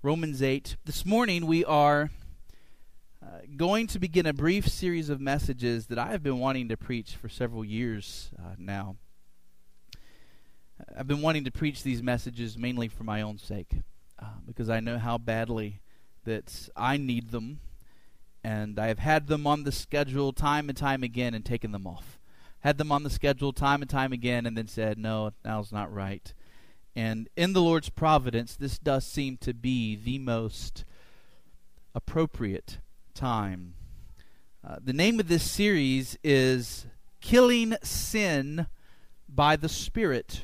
Romans 8. This morning we are uh, going to begin a brief series of messages that I have been wanting to preach for several years uh, now. I've been wanting to preach these messages mainly for my own sake uh, because I know how badly that I need them, and I have had them on the schedule time and time again and taken them off. Had them on the schedule time and time again and then said, no, now's not right. And in the Lord's providence, this does seem to be the most appropriate time. Uh, the name of this series is Killing Sin by the Spirit.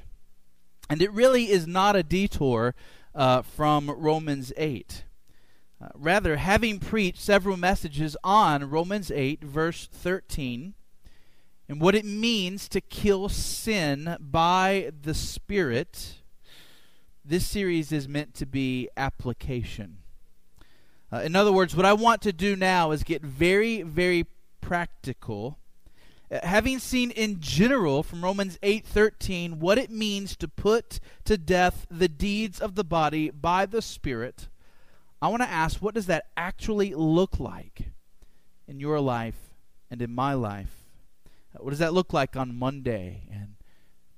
And it really is not a detour uh, from Romans 8. Uh, rather, having preached several messages on Romans 8, verse 13, and what it means to kill sin by the Spirit, this series is meant to be application. Uh, in other words, what I want to do now is get very, very practical. Uh, having seen in general from Romans 8:13 what it means to put to death the deeds of the body by the Spirit, I want to ask what does that actually look like in your life and in my life? Uh, what does that look like on Monday and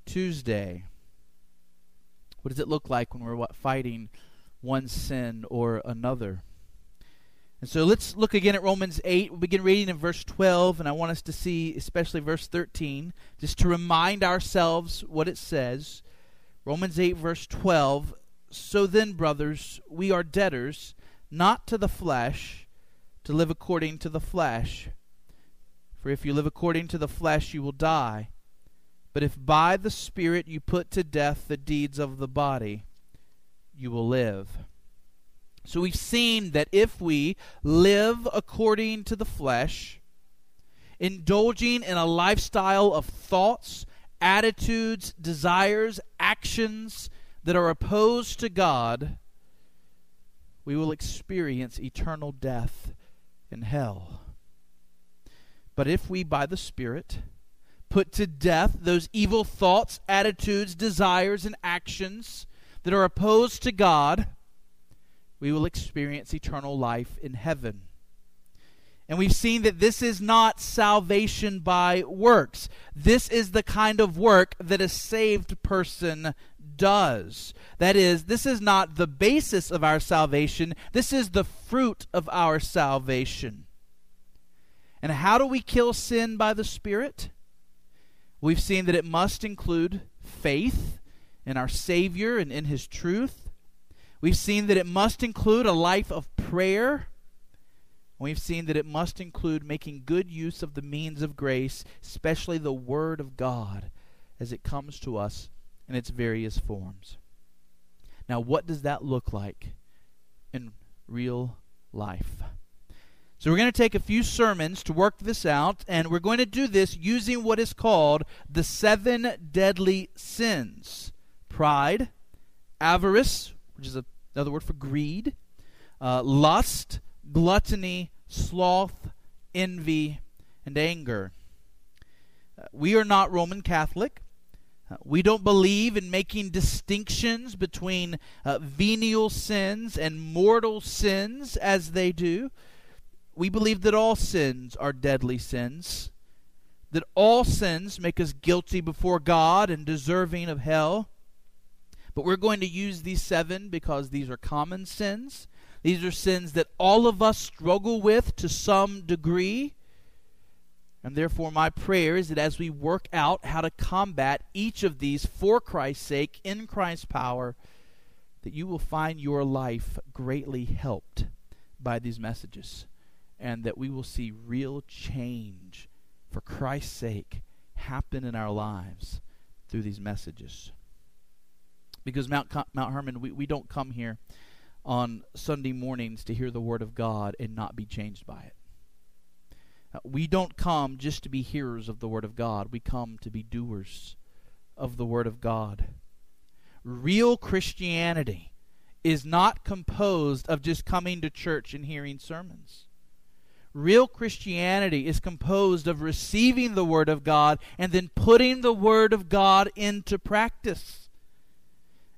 Tuesday? What does it look like when we're fighting one sin or another? And so let's look again at Romans 8. We'll begin reading in verse 12, and I want us to see, especially verse 13, just to remind ourselves what it says. Romans 8, verse 12. So then, brothers, we are debtors, not to the flesh, to live according to the flesh. For if you live according to the flesh, you will die. But if by the Spirit you put to death the deeds of the body, you will live. So we've seen that if we live according to the flesh, indulging in a lifestyle of thoughts, attitudes, desires, actions that are opposed to God, we will experience eternal death in hell. But if we, by the Spirit, put to death those evil thoughts, attitudes, desires, and actions that are opposed to God, we will experience eternal life in heaven. And we've seen that this is not salvation by works. This is the kind of work that a saved person does. That is, this is not the basis of our salvation, this is the fruit of our salvation. And how do we kill sin by the Spirit? We've seen that it must include faith in our Savior and in His truth. We've seen that it must include a life of prayer. We've seen that it must include making good use of the means of grace, especially the Word of God, as it comes to us in its various forms. Now, what does that look like in real life? So we're going to take a few sermons to work this out, and we're going to do this using what is called the seven deadly sins pride, avarice, which is another word for greed, uh, lust, gluttony, sloth, envy, and anger. Uh, we are not Roman Catholic. Uh, we don't believe in making distinctions between uh, venial sins and mortal sins as they do we believe that all sins are deadly sins, that all sins make us guilty before God and deserving of hell. But we're going to use these seven because these are common sins. These are sins that all of us struggle with to some degree. And therefore, my prayer is that as we work out how to combat each of these for Christ's sake, in Christ's power, that you will find your life greatly helped by these messages and that we will see real change for Christ's sake happen in our lives through these messages. Because Mount, Mount Hermon, we, we don't come here on Sunday mornings to hear the Word of God and not be changed by it. Uh, we don't come just to be hearers of the Word of God, we come to be doers of the Word of God. Real Christianity is not composed of just coming to church and hearing sermons. Real Christianity is composed of receiving the Word of God and then putting the Word of God into practice.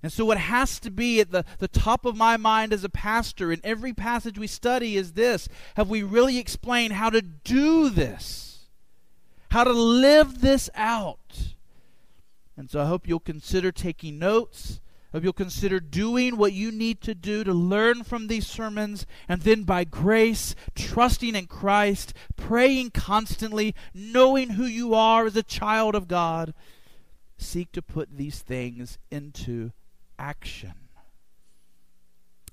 And so, what has to be at the, the top of my mind as a pastor in every passage we study is this Have we really explained how to do this? How to live this out? And so, I hope you'll consider taking notes. If you'll consider doing what you need to do to learn from these sermons, and then by grace, trusting in Christ, praying constantly, knowing who you are as a child of God, seek to put these things into action.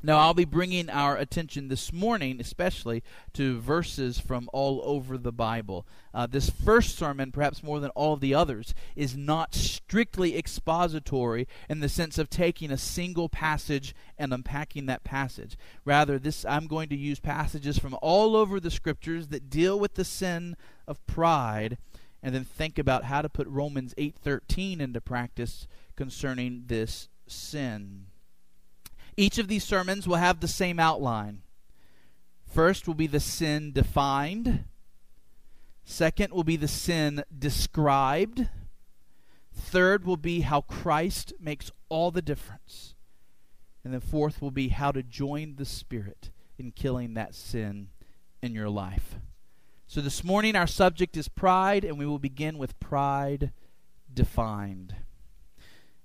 Now, I'll be bringing our attention this morning, especially to verses from all over the Bible. Uh, this first sermon, perhaps more than all the others, is not strictly expository in the sense of taking a single passage and unpacking that passage. Rather, this I'm going to use passages from all over the Scriptures that deal with the sin of pride, and then think about how to put Romans 8:13 into practice concerning this sin. Each of these sermons will have the same outline. First will be the sin defined. Second will be the sin described. Third will be how Christ makes all the difference. And then fourth will be how to join the Spirit in killing that sin in your life. So this morning our subject is pride, and we will begin with pride defined.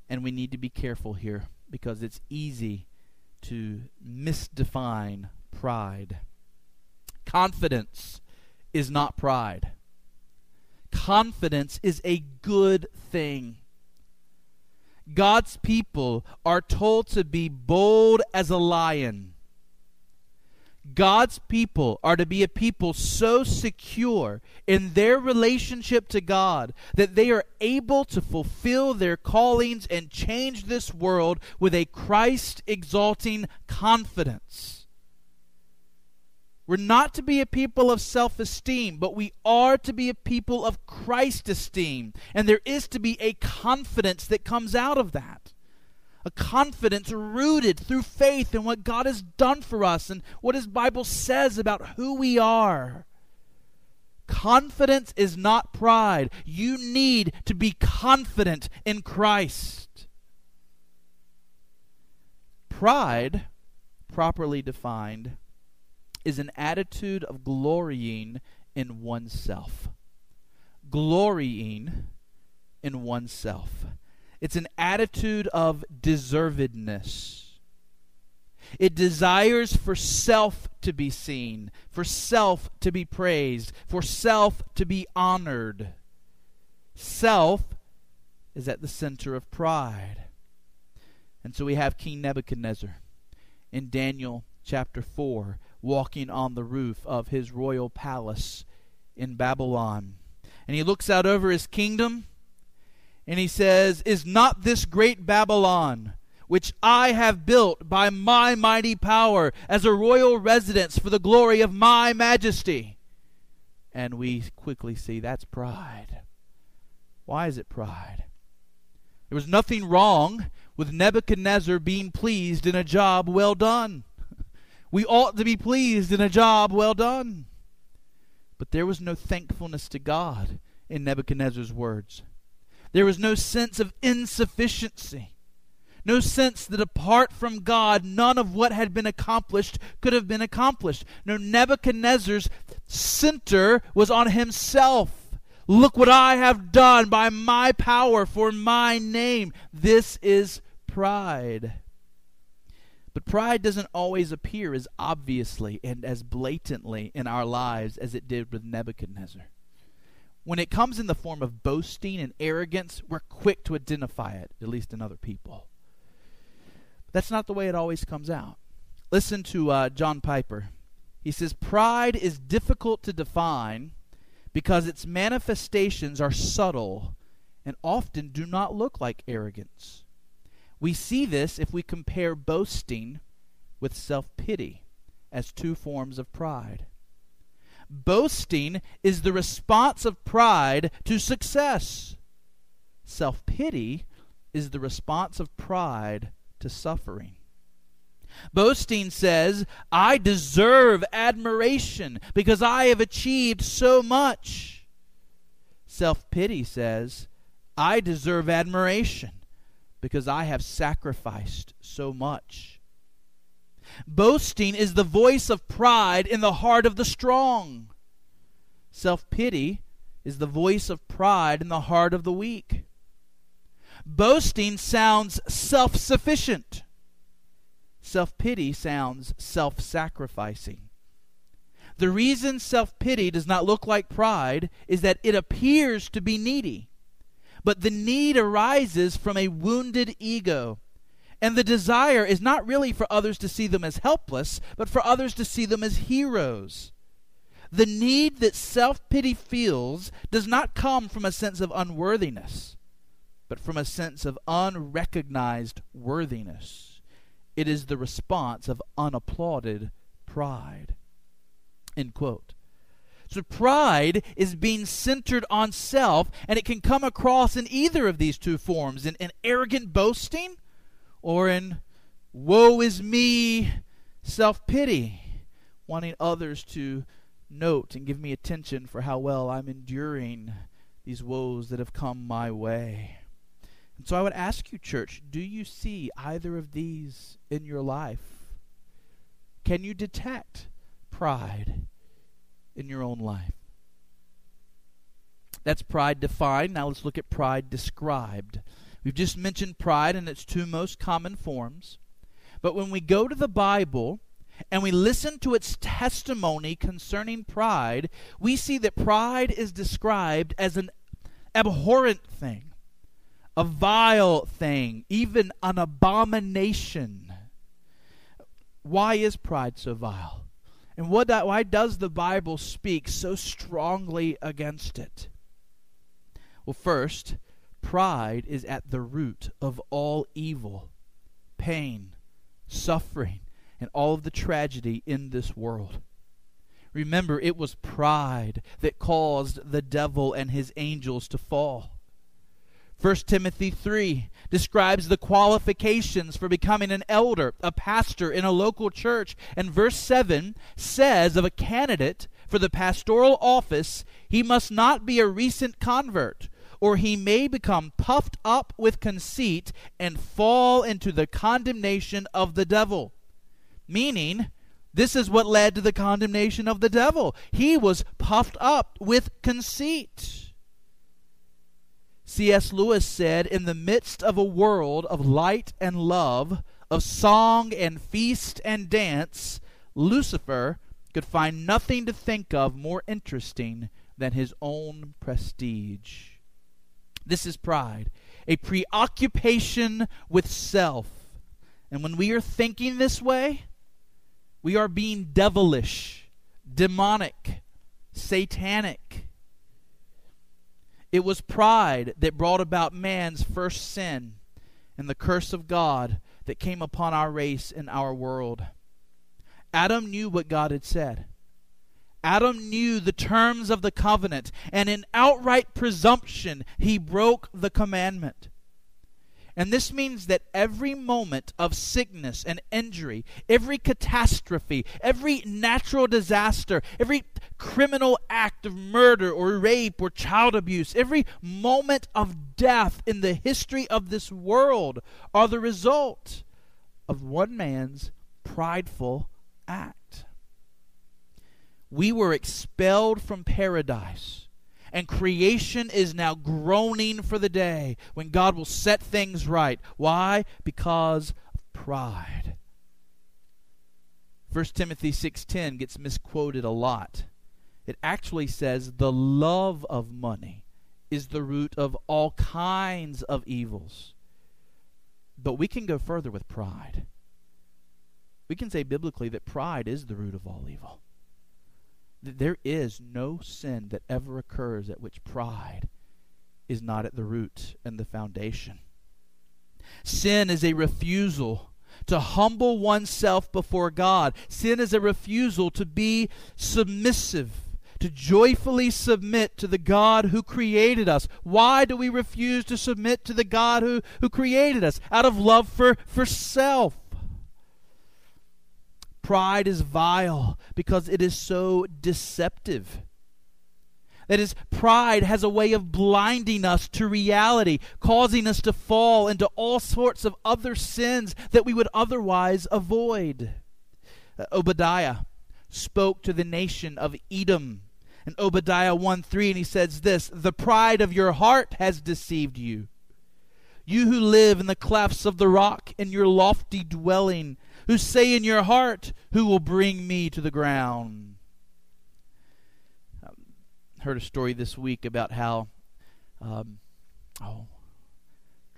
And we need to be careful here because it's easy to misdefine pride. Confidence is not pride. Confidence is a good thing. God's people are told to be bold as a lion God's people are to be a people so secure in their relationship to God that they are able to fulfill their callings and change this world with a Christ exalting confidence. We're not to be a people of self esteem, but we are to be a people of Christ esteem. And there is to be a confidence that comes out of that a confidence rooted through faith in what God has done for us and what His Bible says about who we are. Confidence is not pride. You need to be confident in Christ. Pride, properly defined, is an attitude of glorying in oneself. Glorying in oneself. It's an attitude of deservedness. It desires for self to be seen, for self to be praised, for self to be honored. Self is at the center of pride. And so we have King Nebuchadnezzar in Daniel chapter 4 walking on the roof of his royal palace in Babylon. And he looks out over his kingdom and he says, Is not this great Babylon, which I have built by my mighty power as a royal residence for the glory of my majesty? And we quickly see that's pride. Why is it pride? There was nothing wrong with Nebuchadnezzar being pleased in a job well done. We ought to be pleased in a job well done. But there was no thankfulness to God in Nebuchadnezzar's words. There was no sense of insufficiency, no sense that apart from God, none of what had been accomplished could have been accomplished. No, Nebuchadnezzar's center was on himself. Look what I have done by my power for my name. This is pride. But pride doesn't always appear as obviously and as blatantly in our lives as it did with Nebuchadnezzar. When it comes in the form of boasting and arrogance, we're quick to identify it, at least in other people. That's not the way it always comes out. Listen to uh, John Piper. He says, Pride is difficult to define because its manifestations are subtle and often do not look like arrogance. We see this if we compare boasting with self pity as two forms of pride. Boasting is the response of pride to success. Self pity is the response of pride to suffering. Boasting says, I deserve admiration because I have achieved so much. Self pity says, I deserve admiration because I have sacrificed so much. Boasting is the voice of pride in the heart of the strong. Self pity is the voice of pride in the heart of the weak. Boasting sounds self sufficient. Self pity sounds self sacrificing. The reason self pity does not look like pride is that it appears to be needy. But the need arises from a wounded ego. And the desire is not really for others to see them as helpless, but for others to see them as heroes. The need that self pity feels does not come from a sense of unworthiness, but from a sense of unrecognized worthiness. It is the response of unapplauded pride. End quote. So pride is being centered on self, and it can come across in either of these two forms in, in arrogant boasting or in woe is me self pity, wanting others to note and give me attention for how well I'm enduring these woes that have come my way. And so I would ask you, church, do you see either of these in your life? Can you detect pride in your own life. That's pride defined. Now let's look at pride described. We've just mentioned pride in its two most common forms. But when we go to the Bible and we listen to its testimony concerning pride, we see that pride is described as an abhorrent thing, a vile thing, even an abomination. Why is pride so vile? And what why does the Bible speak so strongly against it? Well, first, pride is at the root of all evil, pain, suffering, and all of the tragedy in this world. Remember, it was pride that caused the devil and his angels to fall. 1 Timothy 3 describes the qualifications for becoming an elder, a pastor in a local church. And verse 7 says of a candidate for the pastoral office, he must not be a recent convert, or he may become puffed up with conceit and fall into the condemnation of the devil. Meaning, this is what led to the condemnation of the devil. He was puffed up with conceit. C.S. Lewis said, In the midst of a world of light and love, of song and feast and dance, Lucifer could find nothing to think of more interesting than his own prestige. This is pride, a preoccupation with self. And when we are thinking this way, we are being devilish, demonic, satanic. It was pride that brought about man's first sin and the curse of God that came upon our race and our world. Adam knew what God had said. Adam knew the terms of the covenant, and in outright presumption, he broke the commandment. And this means that every moment of sickness and injury, every catastrophe, every natural disaster, every criminal act of murder or rape or child abuse, every moment of death in the history of this world are the result of one man's prideful act. We were expelled from paradise and creation is now groaning for the day when God will set things right. Why? Because of pride. 1 Timothy 6:10 gets misquoted a lot. It actually says the love of money is the root of all kinds of evils. But we can go further with pride. We can say biblically that pride is the root of all evil. There is no sin that ever occurs at which pride is not at the root and the foundation. Sin is a refusal to humble oneself before God. Sin is a refusal to be submissive, to joyfully submit to the God who created us. Why do we refuse to submit to the God who, who created us? Out of love for, for self. Pride is vile because it is so deceptive. That is, pride has a way of blinding us to reality, causing us to fall into all sorts of other sins that we would otherwise avoid. Uh, Obadiah spoke to the nation of Edom in Obadiah 1 3, and he says this The pride of your heart has deceived you. You who live in the clefts of the rock in your lofty dwelling, who say in your heart, Who will bring me to the ground? I heard a story this week about how, um, oh, I'm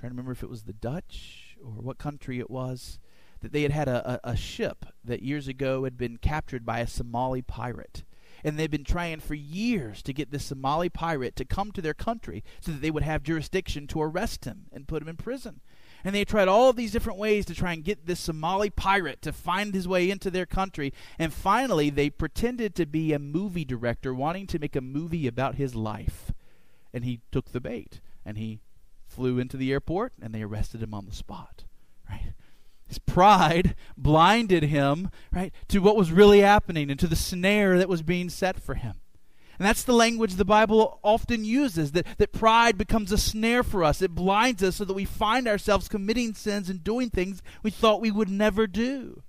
trying to remember if it was the Dutch or what country it was, that they had had a, a, a ship that years ago had been captured by a Somali pirate and they've been trying for years to get this Somali pirate to come to their country so that they would have jurisdiction to arrest him and put him in prison. And they tried all these different ways to try and get this Somali pirate to find his way into their country. And finally, they pretended to be a movie director wanting to make a movie about his life. And he took the bait and he flew into the airport and they arrested him on the spot. Right? His pride blinded him, right, to what was really happening and to the snare that was being set for him. And that's the language the Bible often uses that, that pride becomes a snare for us. It blinds us so that we find ourselves committing sins and doing things we thought we would never do.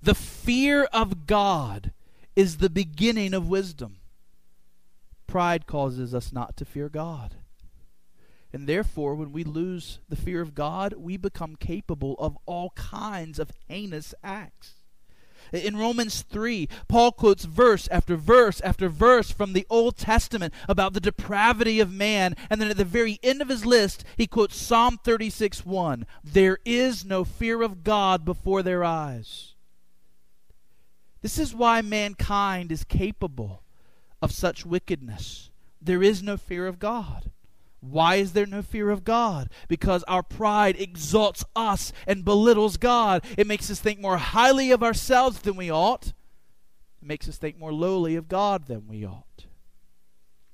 The fear of God is the beginning of wisdom. Pride causes us not to fear God. And therefore, when we lose the fear of God, we become capable of all kinds of heinous acts. In Romans 3, Paul quotes verse after verse after verse from the Old Testament about the depravity of man. And then at the very end of his list, he quotes Psalm 36 1. There is no fear of God before their eyes. This is why mankind is capable of such wickedness. There is no fear of God. Why is there no fear of God? Because our pride exalts us and belittles God. It makes us think more highly of ourselves than we ought. It makes us think more lowly of God than we ought.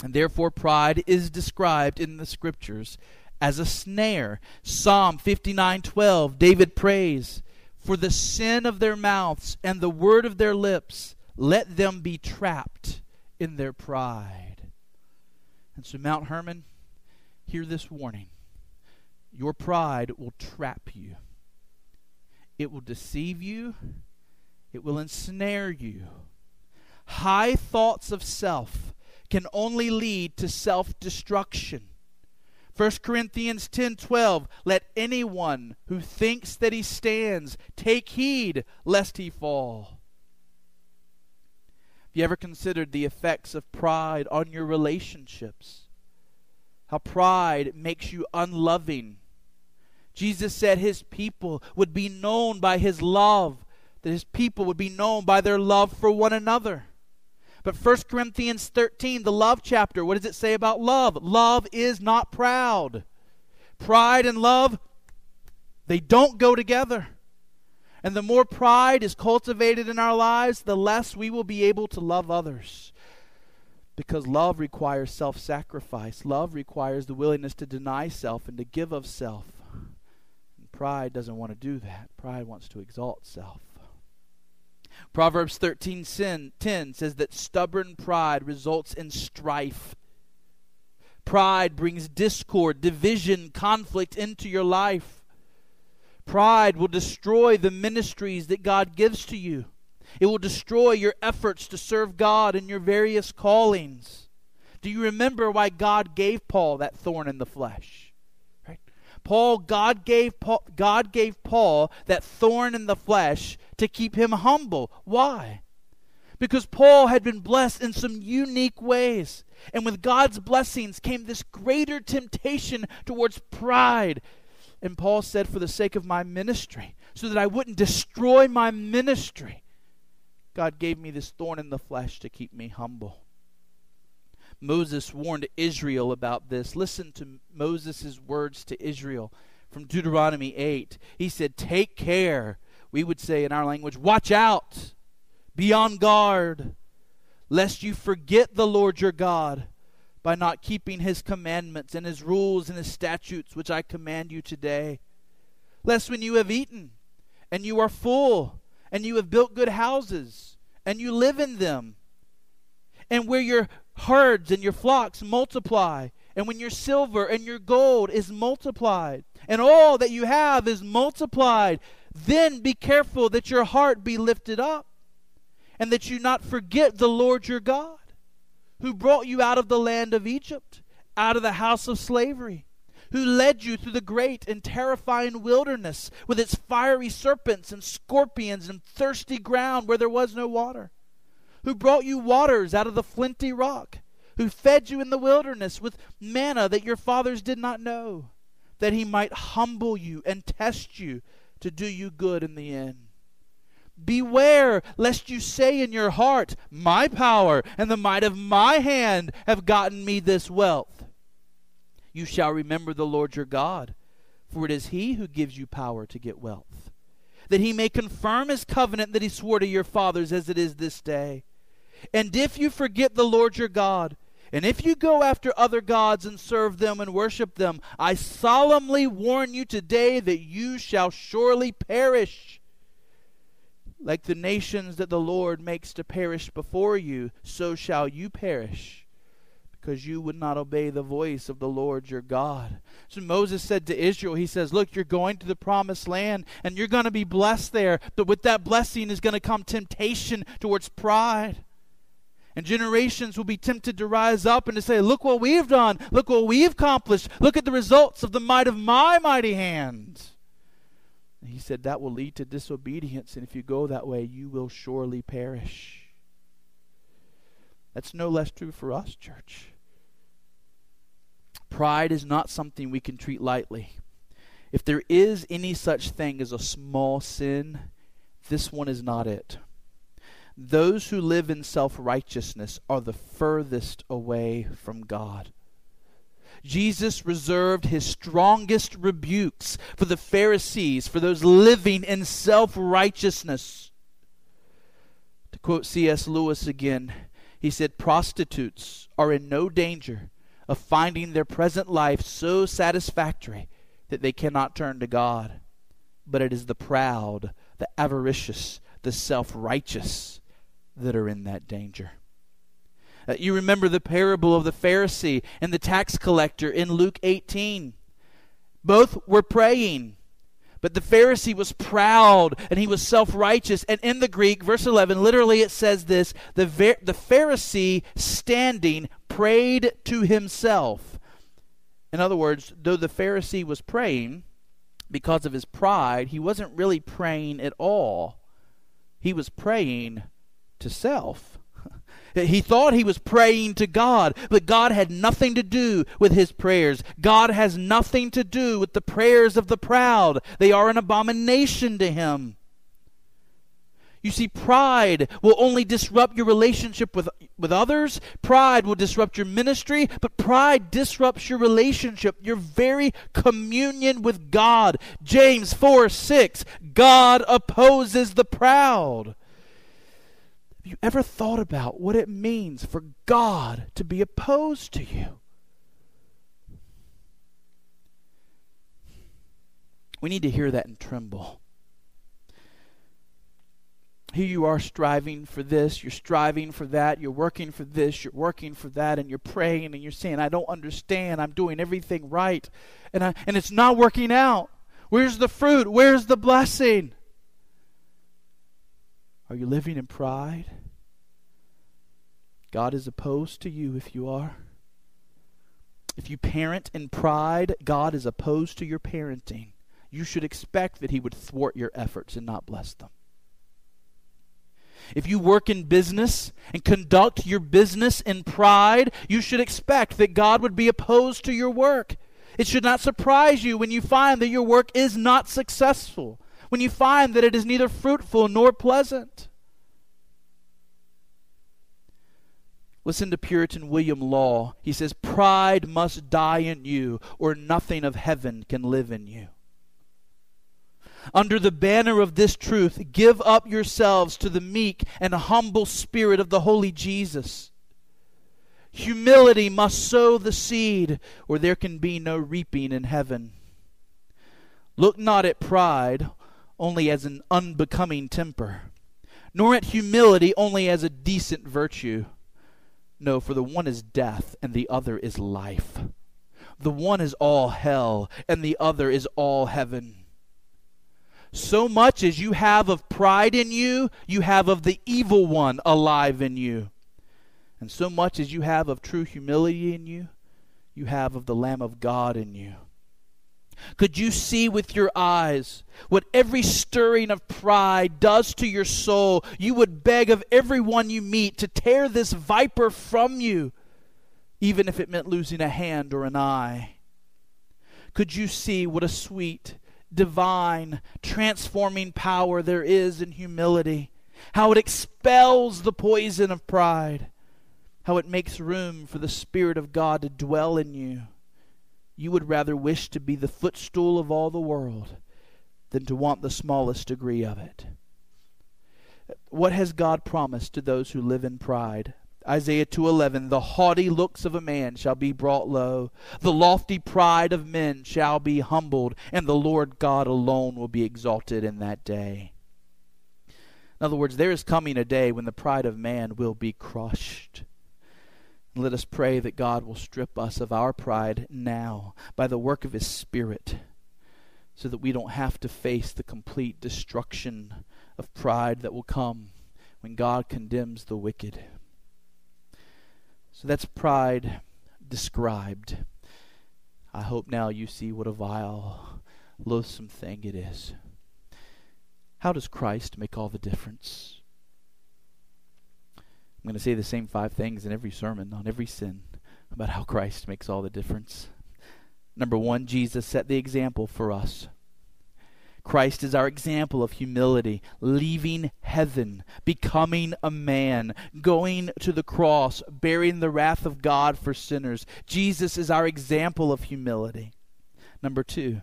And therefore, pride is described in the scriptures as a snare. Psalm 59:12, David prays, "For the sin of their mouths and the word of their lips, let them be trapped in their pride." And so Mount Hermon hear this warning your pride will trap you, it will deceive you, it will ensnare you. High thoughts of self can only lead to self destruction. 1 Corinthians 10:12 Let anyone who thinks that he stands take heed lest he fall. Have you ever considered the effects of pride on your relationships? How pride makes you unloving. Jesus said his people would be known by his love, that his people would be known by their love for one another. But 1 Corinthians 13, the love chapter, what does it say about love? Love is not proud. Pride and love, they don't go together. And the more pride is cultivated in our lives, the less we will be able to love others. Because love requires self sacrifice. Love requires the willingness to deny self and to give of self. And pride doesn't want to do that. Pride wants to exalt self. Proverbs 13 10 says that stubborn pride results in strife. Pride brings discord, division, conflict into your life. Pride will destroy the ministries that God gives to you. It will destroy your efforts to serve God in your various callings. Do you remember why God gave Paul that thorn in the flesh? Right? Paul, God gave Paul, God gave Paul that thorn in the flesh to keep him humble. Why? Because Paul had been blessed in some unique ways. And with God's blessings came this greater temptation towards pride. And Paul said, For the sake of my ministry, so that I wouldn't destroy my ministry, God gave me this thorn in the flesh to keep me humble. Moses warned Israel about this. Listen to Moses' words to Israel from Deuteronomy 8. He said, Take care. We would say in our language, Watch out. Be on guard, lest you forget the Lord your God by not keeping his commandments and his rules and his statutes, which I command you today. Lest when you have eaten and you are full, and you have built good houses, and you live in them, and where your herds and your flocks multiply, and when your silver and your gold is multiplied, and all that you have is multiplied, then be careful that your heart be lifted up, and that you not forget the Lord your God, who brought you out of the land of Egypt, out of the house of slavery who led you through the great and terrifying wilderness with its fiery serpents and scorpions and thirsty ground where there was no water, who brought you waters out of the flinty rock, who fed you in the wilderness with manna that your fathers did not know, that he might humble you and test you to do you good in the end. Beware lest you say in your heart, My power and the might of my hand have gotten me this wealth. You shall remember the Lord your God, for it is he who gives you power to get wealth, that he may confirm his covenant that he swore to your fathers as it is this day. And if you forget the Lord your God, and if you go after other gods and serve them and worship them, I solemnly warn you today that you shall surely perish. Like the nations that the Lord makes to perish before you, so shall you perish because you would not obey the voice of the Lord your God. So Moses said to Israel, He says, Look, you're going to the promised land and you're going to be blessed there, but with that blessing is going to come temptation towards pride. And generations will be tempted to rise up and to say, Look what we've done. Look what we've accomplished. Look at the results of the might of my mighty hand. And he said, That will lead to disobedience. And if you go that way, you will surely perish. That's no less true for us, church. Pride is not something we can treat lightly. If there is any such thing as a small sin, this one is not it. Those who live in self righteousness are the furthest away from God. Jesus reserved his strongest rebukes for the Pharisees, for those living in self righteousness. To quote C.S. Lewis again, he said, Prostitutes are in no danger of finding their present life so satisfactory that they cannot turn to God. But it is the proud, the avaricious, the self righteous that are in that danger. Uh, you remember the parable of the Pharisee and the tax collector in Luke 18. Both were praying, but the Pharisee was proud and he was self righteous. And in the Greek, verse 11, literally it says this the, the Pharisee standing prayed to himself. In other words, though the Pharisee was praying because of his pride, he wasn't really praying at all. He was praying to self. He thought he was praying to God, but God had nothing to do with his prayers. God has nothing to do with the prayers of the proud. They are an abomination to him. You see, pride will only disrupt your relationship with, with others. Pride will disrupt your ministry, but pride disrupts your relationship, your very communion with God. James 4 6 God opposes the proud. You ever thought about what it means for God to be opposed to you? We need to hear that and tremble. Here you are striving for this, you're striving for that, you're working for this, you're working for that, and you're praying and you're saying, I don't understand, I'm doing everything right, and, I, and it's not working out. Where's the fruit? Where's the blessing? Are you living in pride? God is opposed to you if you are. If you parent in pride, God is opposed to your parenting. You should expect that He would thwart your efforts and not bless them. If you work in business and conduct your business in pride, you should expect that God would be opposed to your work. It should not surprise you when you find that your work is not successful, when you find that it is neither fruitful nor pleasant. Listen to Puritan William Law. He says, Pride must die in you, or nothing of heaven can live in you. Under the banner of this truth, give up yourselves to the meek and humble spirit of the holy Jesus. Humility must sow the seed, or there can be no reaping in heaven. Look not at pride only as an unbecoming temper, nor at humility only as a decent virtue No, for the one is death, and the other is life. The one is all hell, and the other is all heaven. So much as you have of pride in you, you have of the evil one alive in you. And so much as you have of true humility in you, you have of the Lamb of God in you. Could you see with your eyes what every stirring of pride does to your soul? You would beg of everyone you meet to tear this viper from you, even if it meant losing a hand or an eye. Could you see what a sweet, divine, transforming power there is in humility? How it expels the poison of pride? how it makes room for the Spirit of God to dwell in you. You would rather wish to be the footstool of all the world than to want the smallest degree of it. What has God promised to those who live in pride? Isaiah 2:11 The haughty looks of a man shall be brought low the lofty pride of men shall be humbled and the Lord God alone will be exalted in that day. In other words there is coming a day when the pride of man will be crushed. Let us pray that God will strip us of our pride now by the work of His Spirit so that we don't have to face the complete destruction of pride that will come when God condemns the wicked. So that's pride described. I hope now you see what a vile, loathsome thing it is. How does Christ make all the difference? I'm going to say the same five things in every sermon on every sin about how Christ makes all the difference. Number one, Jesus set the example for us. Christ is our example of humility, leaving heaven, becoming a man, going to the cross, bearing the wrath of God for sinners. Jesus is our example of humility. Number two,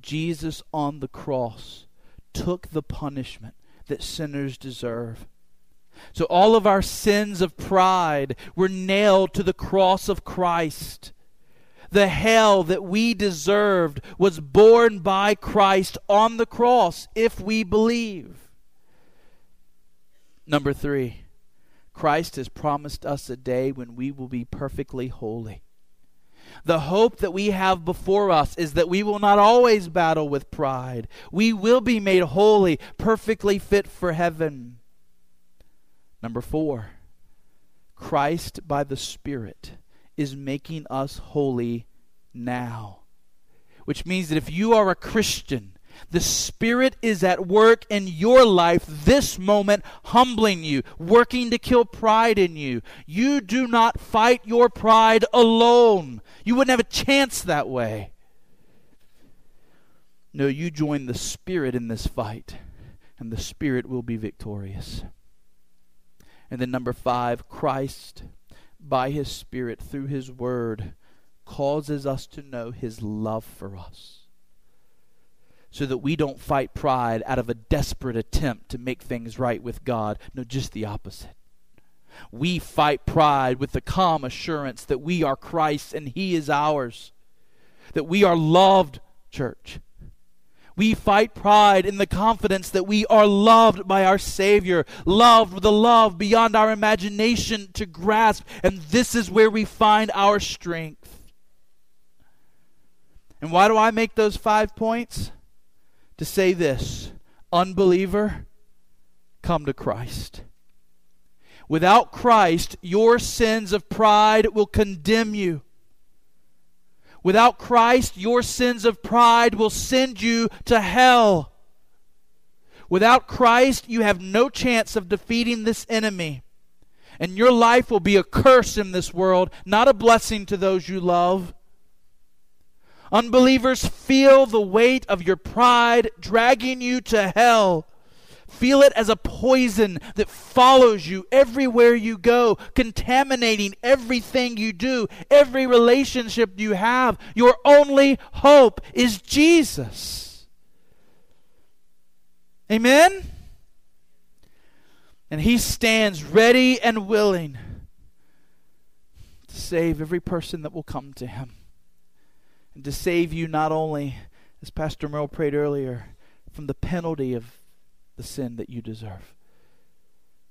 Jesus on the cross took the punishment that sinners deserve. So all of our sins of pride were nailed to the cross of Christ. The hell that we deserved was borne by Christ on the cross if we believe. Number three, Christ has promised us a day when we will be perfectly holy. The hope that we have before us is that we will not always battle with pride. We will be made holy, perfectly fit for heaven. Number four, Christ by the Spirit is making us holy now. Which means that if you are a Christian, the Spirit is at work in your life this moment, humbling you, working to kill pride in you. You do not fight your pride alone. You wouldn't have a chance that way. No, you join the Spirit in this fight, and the Spirit will be victorious. And then number five, Christ, by his Spirit, through his word, causes us to know his love for us. So that we don't fight pride out of a desperate attempt to make things right with God. No, just the opposite. We fight pride with the calm assurance that we are Christ's and He is ours. That we are loved, church. We fight pride in the confidence that we are loved by our Savior, loved with a love beyond our imagination to grasp, and this is where we find our strength. And why do I make those five points? To say this unbeliever, come to Christ. Without Christ, your sins of pride will condemn you. Without Christ, your sins of pride will send you to hell. Without Christ, you have no chance of defeating this enemy. And your life will be a curse in this world, not a blessing to those you love. Unbelievers feel the weight of your pride dragging you to hell. Feel it as a poison that follows you everywhere you go, contaminating everything you do, every relationship you have. Your only hope is Jesus. Amen? And He stands ready and willing to save every person that will come to Him. And to save you not only, as Pastor Merle prayed earlier, from the penalty of the sin that you deserve.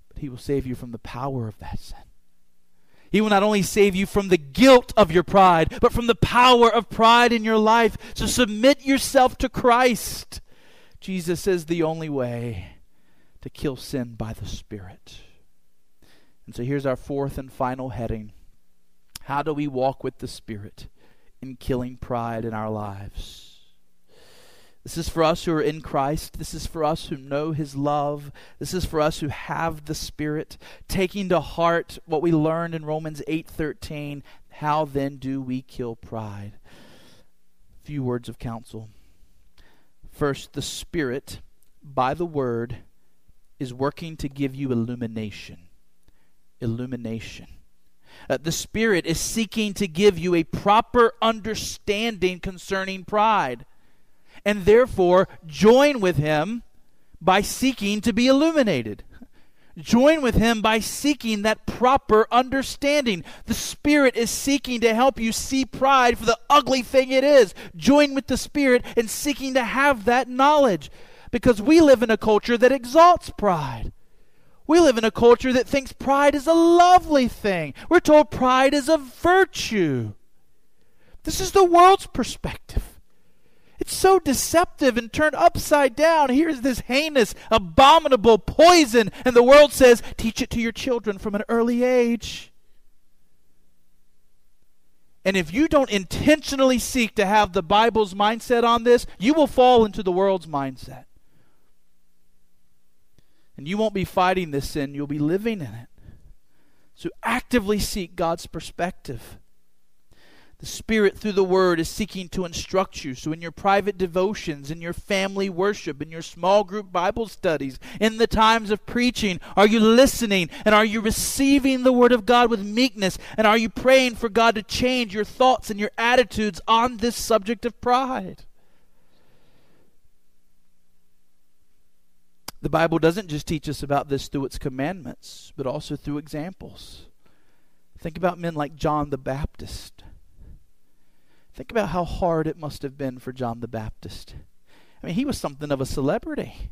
But He will save you from the power of that sin. He will not only save you from the guilt of your pride, but from the power of pride in your life. So submit yourself to Christ. Jesus is the only way to kill sin by the Spirit. And so here's our fourth and final heading How do we walk with the Spirit in killing pride in our lives? This is for us who are in Christ. This is for us who know His love. This is for us who have the Spirit, taking to heart what we learned in Romans 8:13. How then do we kill pride? Few words of counsel. First, the Spirit, by the Word, is working to give you illumination. Illumination. Uh, the Spirit is seeking to give you a proper understanding concerning pride and therefore join with him by seeking to be illuminated. Join with him by seeking that proper understanding. The Spirit is seeking to help you see pride for the ugly thing it is. Join with the Spirit in seeking to have that knowledge. Because we live in a culture that exalts pride. We live in a culture that thinks pride is a lovely thing. We're told pride is a virtue. This is the world's perspective. It's so deceptive and turned upside down. Here's this heinous, abominable poison, and the world says, teach it to your children from an early age. And if you don't intentionally seek to have the Bible's mindset on this, you will fall into the world's mindset. And you won't be fighting this sin, you'll be living in it. So actively seek God's perspective. The Spirit, through the Word, is seeking to instruct you. So, in your private devotions, in your family worship, in your small group Bible studies, in the times of preaching, are you listening and are you receiving the Word of God with meekness? And are you praying for God to change your thoughts and your attitudes on this subject of pride? The Bible doesn't just teach us about this through its commandments, but also through examples. Think about men like John the Baptist Think about how hard it must have been for John the Baptist. I mean, he was something of a celebrity.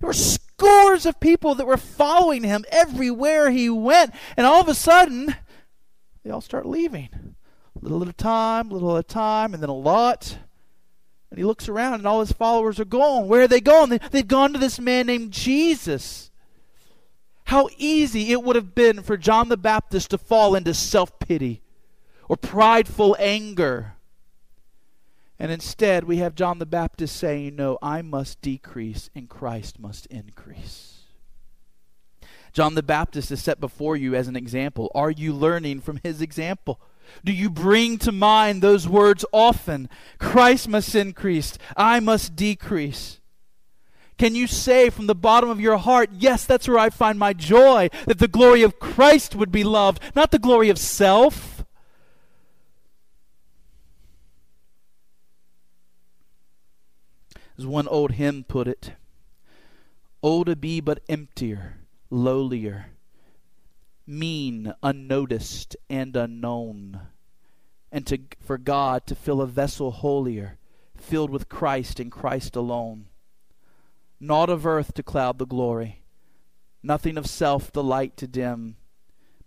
There were scores of people that were following him everywhere he went, and all of a sudden, they all start leaving. Little at a time, little at a time, and then a lot. And he looks around, and all his followers are gone. Where are they going? They, they've gone to this man named Jesus. How easy it would have been for John the Baptist to fall into self pity or prideful anger and instead, we have John the Baptist saying, No, I must decrease and Christ must increase. John the Baptist is set before you as an example. Are you learning from his example? Do you bring to mind those words often? Christ must increase, I must decrease. Can you say from the bottom of your heart, Yes, that's where I find my joy, that the glory of Christ would be loved, not the glory of self? As one old hymn put it, Oh, to be but emptier, lowlier, mean, unnoticed, and unknown, and to, for God to fill a vessel holier, filled with Christ and Christ alone. Naught of earth to cloud the glory, nothing of self the light to dim,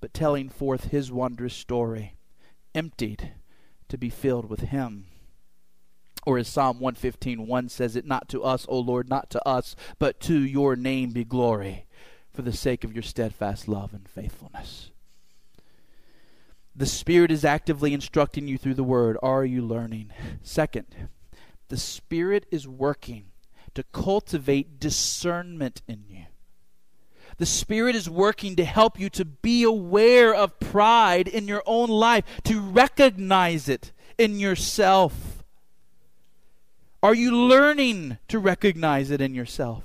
but telling forth His wondrous story, emptied to be filled with Him. Or as Psalm 115 1 says it, Not to us, O Lord, not to us, but to your name be glory, for the sake of your steadfast love and faithfulness. The Spirit is actively instructing you through the Word. Are you learning? Second, the Spirit is working to cultivate discernment in you. The Spirit is working to help you to be aware of pride in your own life, to recognize it in yourself. Are you learning to recognize it in yourself?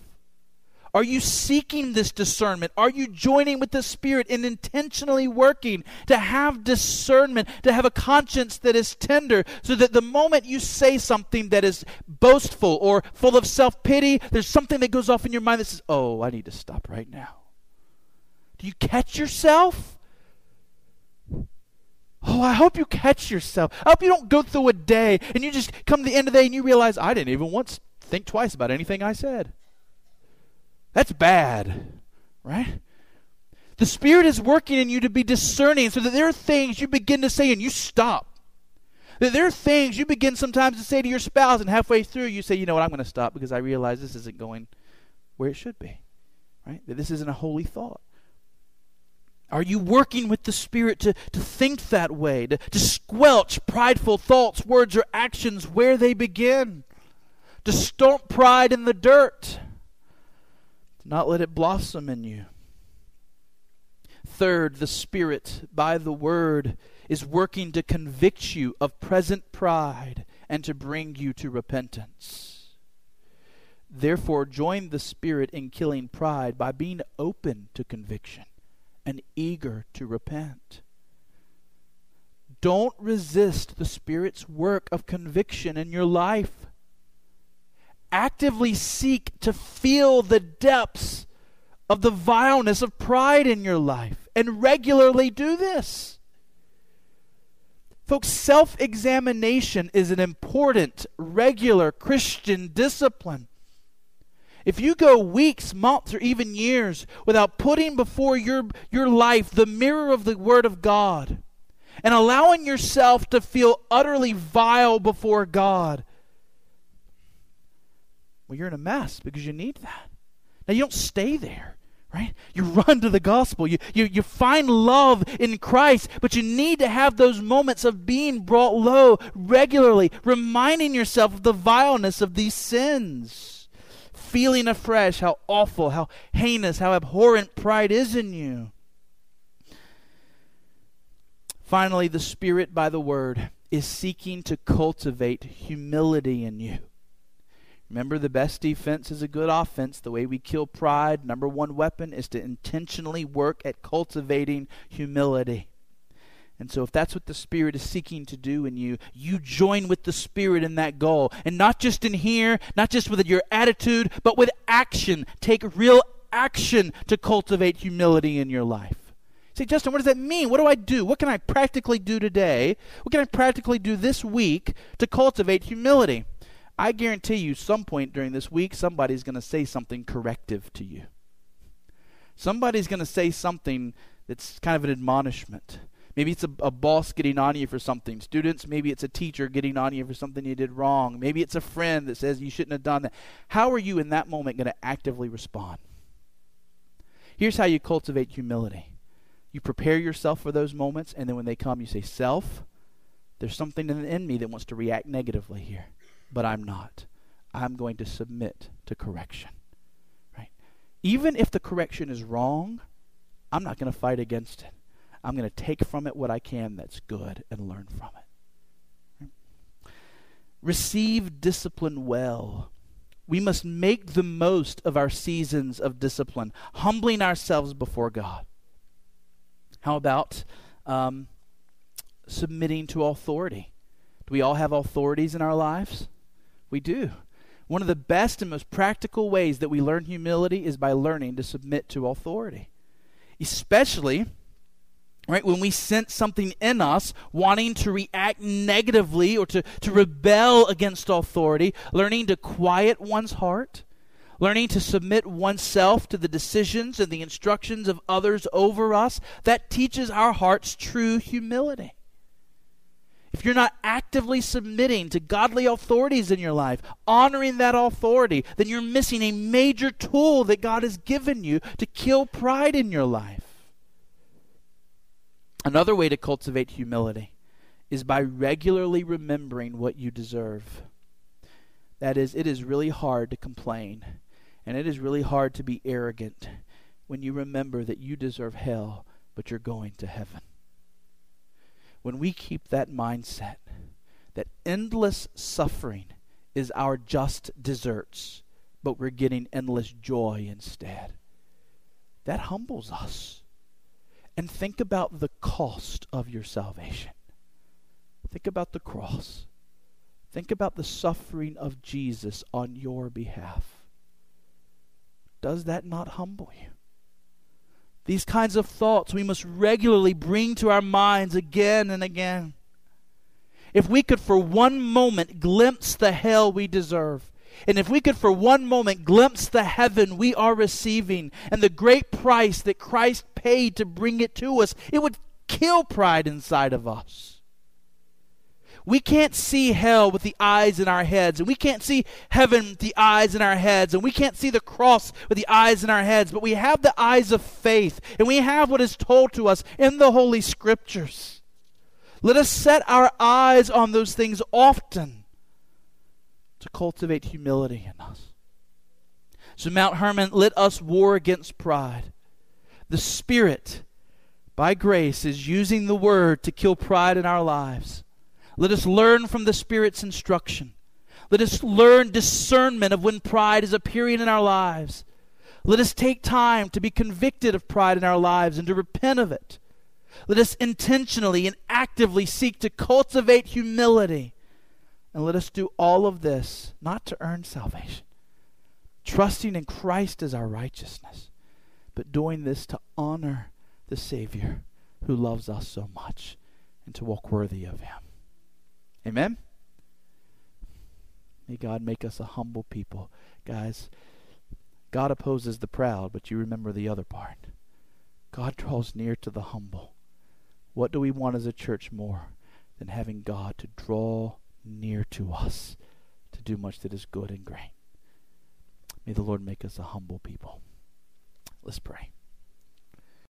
Are you seeking this discernment? Are you joining with the Spirit in intentionally working to have discernment, to have a conscience that is tender, so that the moment you say something that is boastful or full of self pity, there's something that goes off in your mind that says, Oh, I need to stop right now. Do you catch yourself? Oh, I hope you catch yourself. I hope you don't go through a day and you just come to the end of the day and you realize I didn't even once think twice about anything I said. That's bad, right? The Spirit is working in you to be discerning so that there are things you begin to say and you stop. That there are things you begin sometimes to say to your spouse, and halfway through you say, you know what, I'm going to stop because I realize this isn't going where it should be. Right? That this isn't a holy thought. Are you working with the Spirit to, to think that way, to, to squelch prideful thoughts, words, or actions where they begin? To stomp pride in the dirt, to not let it blossom in you. Third, the Spirit, by the Word, is working to convict you of present pride and to bring you to repentance. Therefore, join the Spirit in killing pride by being open to conviction and eager to repent. Don't resist the Spirit's work of conviction in your life. Actively seek to feel the depths of the vileness of pride in your life and regularly do this. Folks, self examination is an important, regular Christian discipline. If you go weeks, months, or even years without putting before your, your life the mirror of the Word of God and allowing yourself to feel utterly vile before God, well, you're in a mess because you need that. Now, you don't stay there right? You run to the gospel. You, you, you find love in Christ, but you need to have those moments of being brought low regularly, reminding yourself of the vileness of these sins, feeling afresh how awful, how heinous, how abhorrent pride is in you. Finally, the Spirit by the Word is seeking to cultivate humility in you. Remember, the best defense is a good offense. The way we kill pride, number one weapon, is to intentionally work at cultivating humility. And so, if that's what the Spirit is seeking to do in you, you join with the Spirit in that goal. And not just in here, not just with your attitude, but with action. Take real action to cultivate humility in your life. Say, Justin, what does that mean? What do I do? What can I practically do today? What can I practically do this week to cultivate humility? I guarantee you, some point during this week, somebody's going to say something corrective to you. Somebody's going to say something that's kind of an admonishment. Maybe it's a, a, boss getting on you for something. Students, maybe it's a teacher getting on you for something you did wrong. Maybe it's a friend that says you shouldn't have done that. How are you in that moment going to actively respond? Here's how you cultivate humility you prepare yourself for those moments, and then when they come, you say, Self, there's something in, me that wants to react negatively here but I'm not. I'm going to submit to correction. Right? Even if the correction is wrong, I'm not going to fight against it. I'm going to take from it what I can that's good and learn from it. Receive discipline well. We must make the most of our seasons of discipline, humbling ourselves before God. How about um, submitting to authority? Do we all have authorities in our lives? We do. One of the best and most practical ways that we learn humility is by learning to submit to authority. Especially, right, when we sense something in us wanting to react negatively or to, to rebel against authority, learning to quiet one's heart, learning to submit oneself to the decisions and the instructions of others over us, that teaches our hearts true humility if you're not actively submitting to godly authorities in your life, honoring that authority, then you're missing a major tool that God has given you to kill pride in your life. Another way to cultivate humility is by regularly remembering what you deserve. That is, it is really hard to complain, and it is really hard to be arrogant when you remember that you deserve hell, but you're going to heaven when we keep that mindset that endless suffering is our just deserts, but we're getting endless joy instead, that humbles us. And think about the cost of your salvation. Think about the cross. Think about the suffering of Jesus on your behalf. Does that not humble you? These kinds of thoughts we must regularly bring to our minds again and again. If we could for one moment glimpse the hell we deserve, And if we could for one moment glimpse the heaven we are receiving and the great price that Christ paid to bring it to us, it would kill pride inside of us. We can't see hell with the eyes in our heads, and we can't see heaven with the eyes in our heads, and we can't see the cross with the eyes in our heads, but we have the eyes of faith, and we have what is told to us in the Holy Scriptures. Let us set our eyes on those things often to cultivate humility in us. So, Mount Hermon, let us war against pride. The Spirit, by grace, is using the Word to kill pride in our lives. Let us learn from the Spirit's instruction. Let us learn discernment of when pride is appearing in our lives. Let us take time to be convicted of pride in our lives and to repent of it. Let us intentionally and actively seek to cultivate humility. And let us do all of this not to earn salvation, trusting in Christ as our righteousness, but doing this to honor the Savior who loves us so much and to walk worthy of Him. Amen? May God make us a humble people. Guys, God opposes the proud, but you remember the other part. God draws near to the humble. What do we want as a church more than having God to draw near to us to do much that is good and great? May the Lord make us a humble people. Let's pray.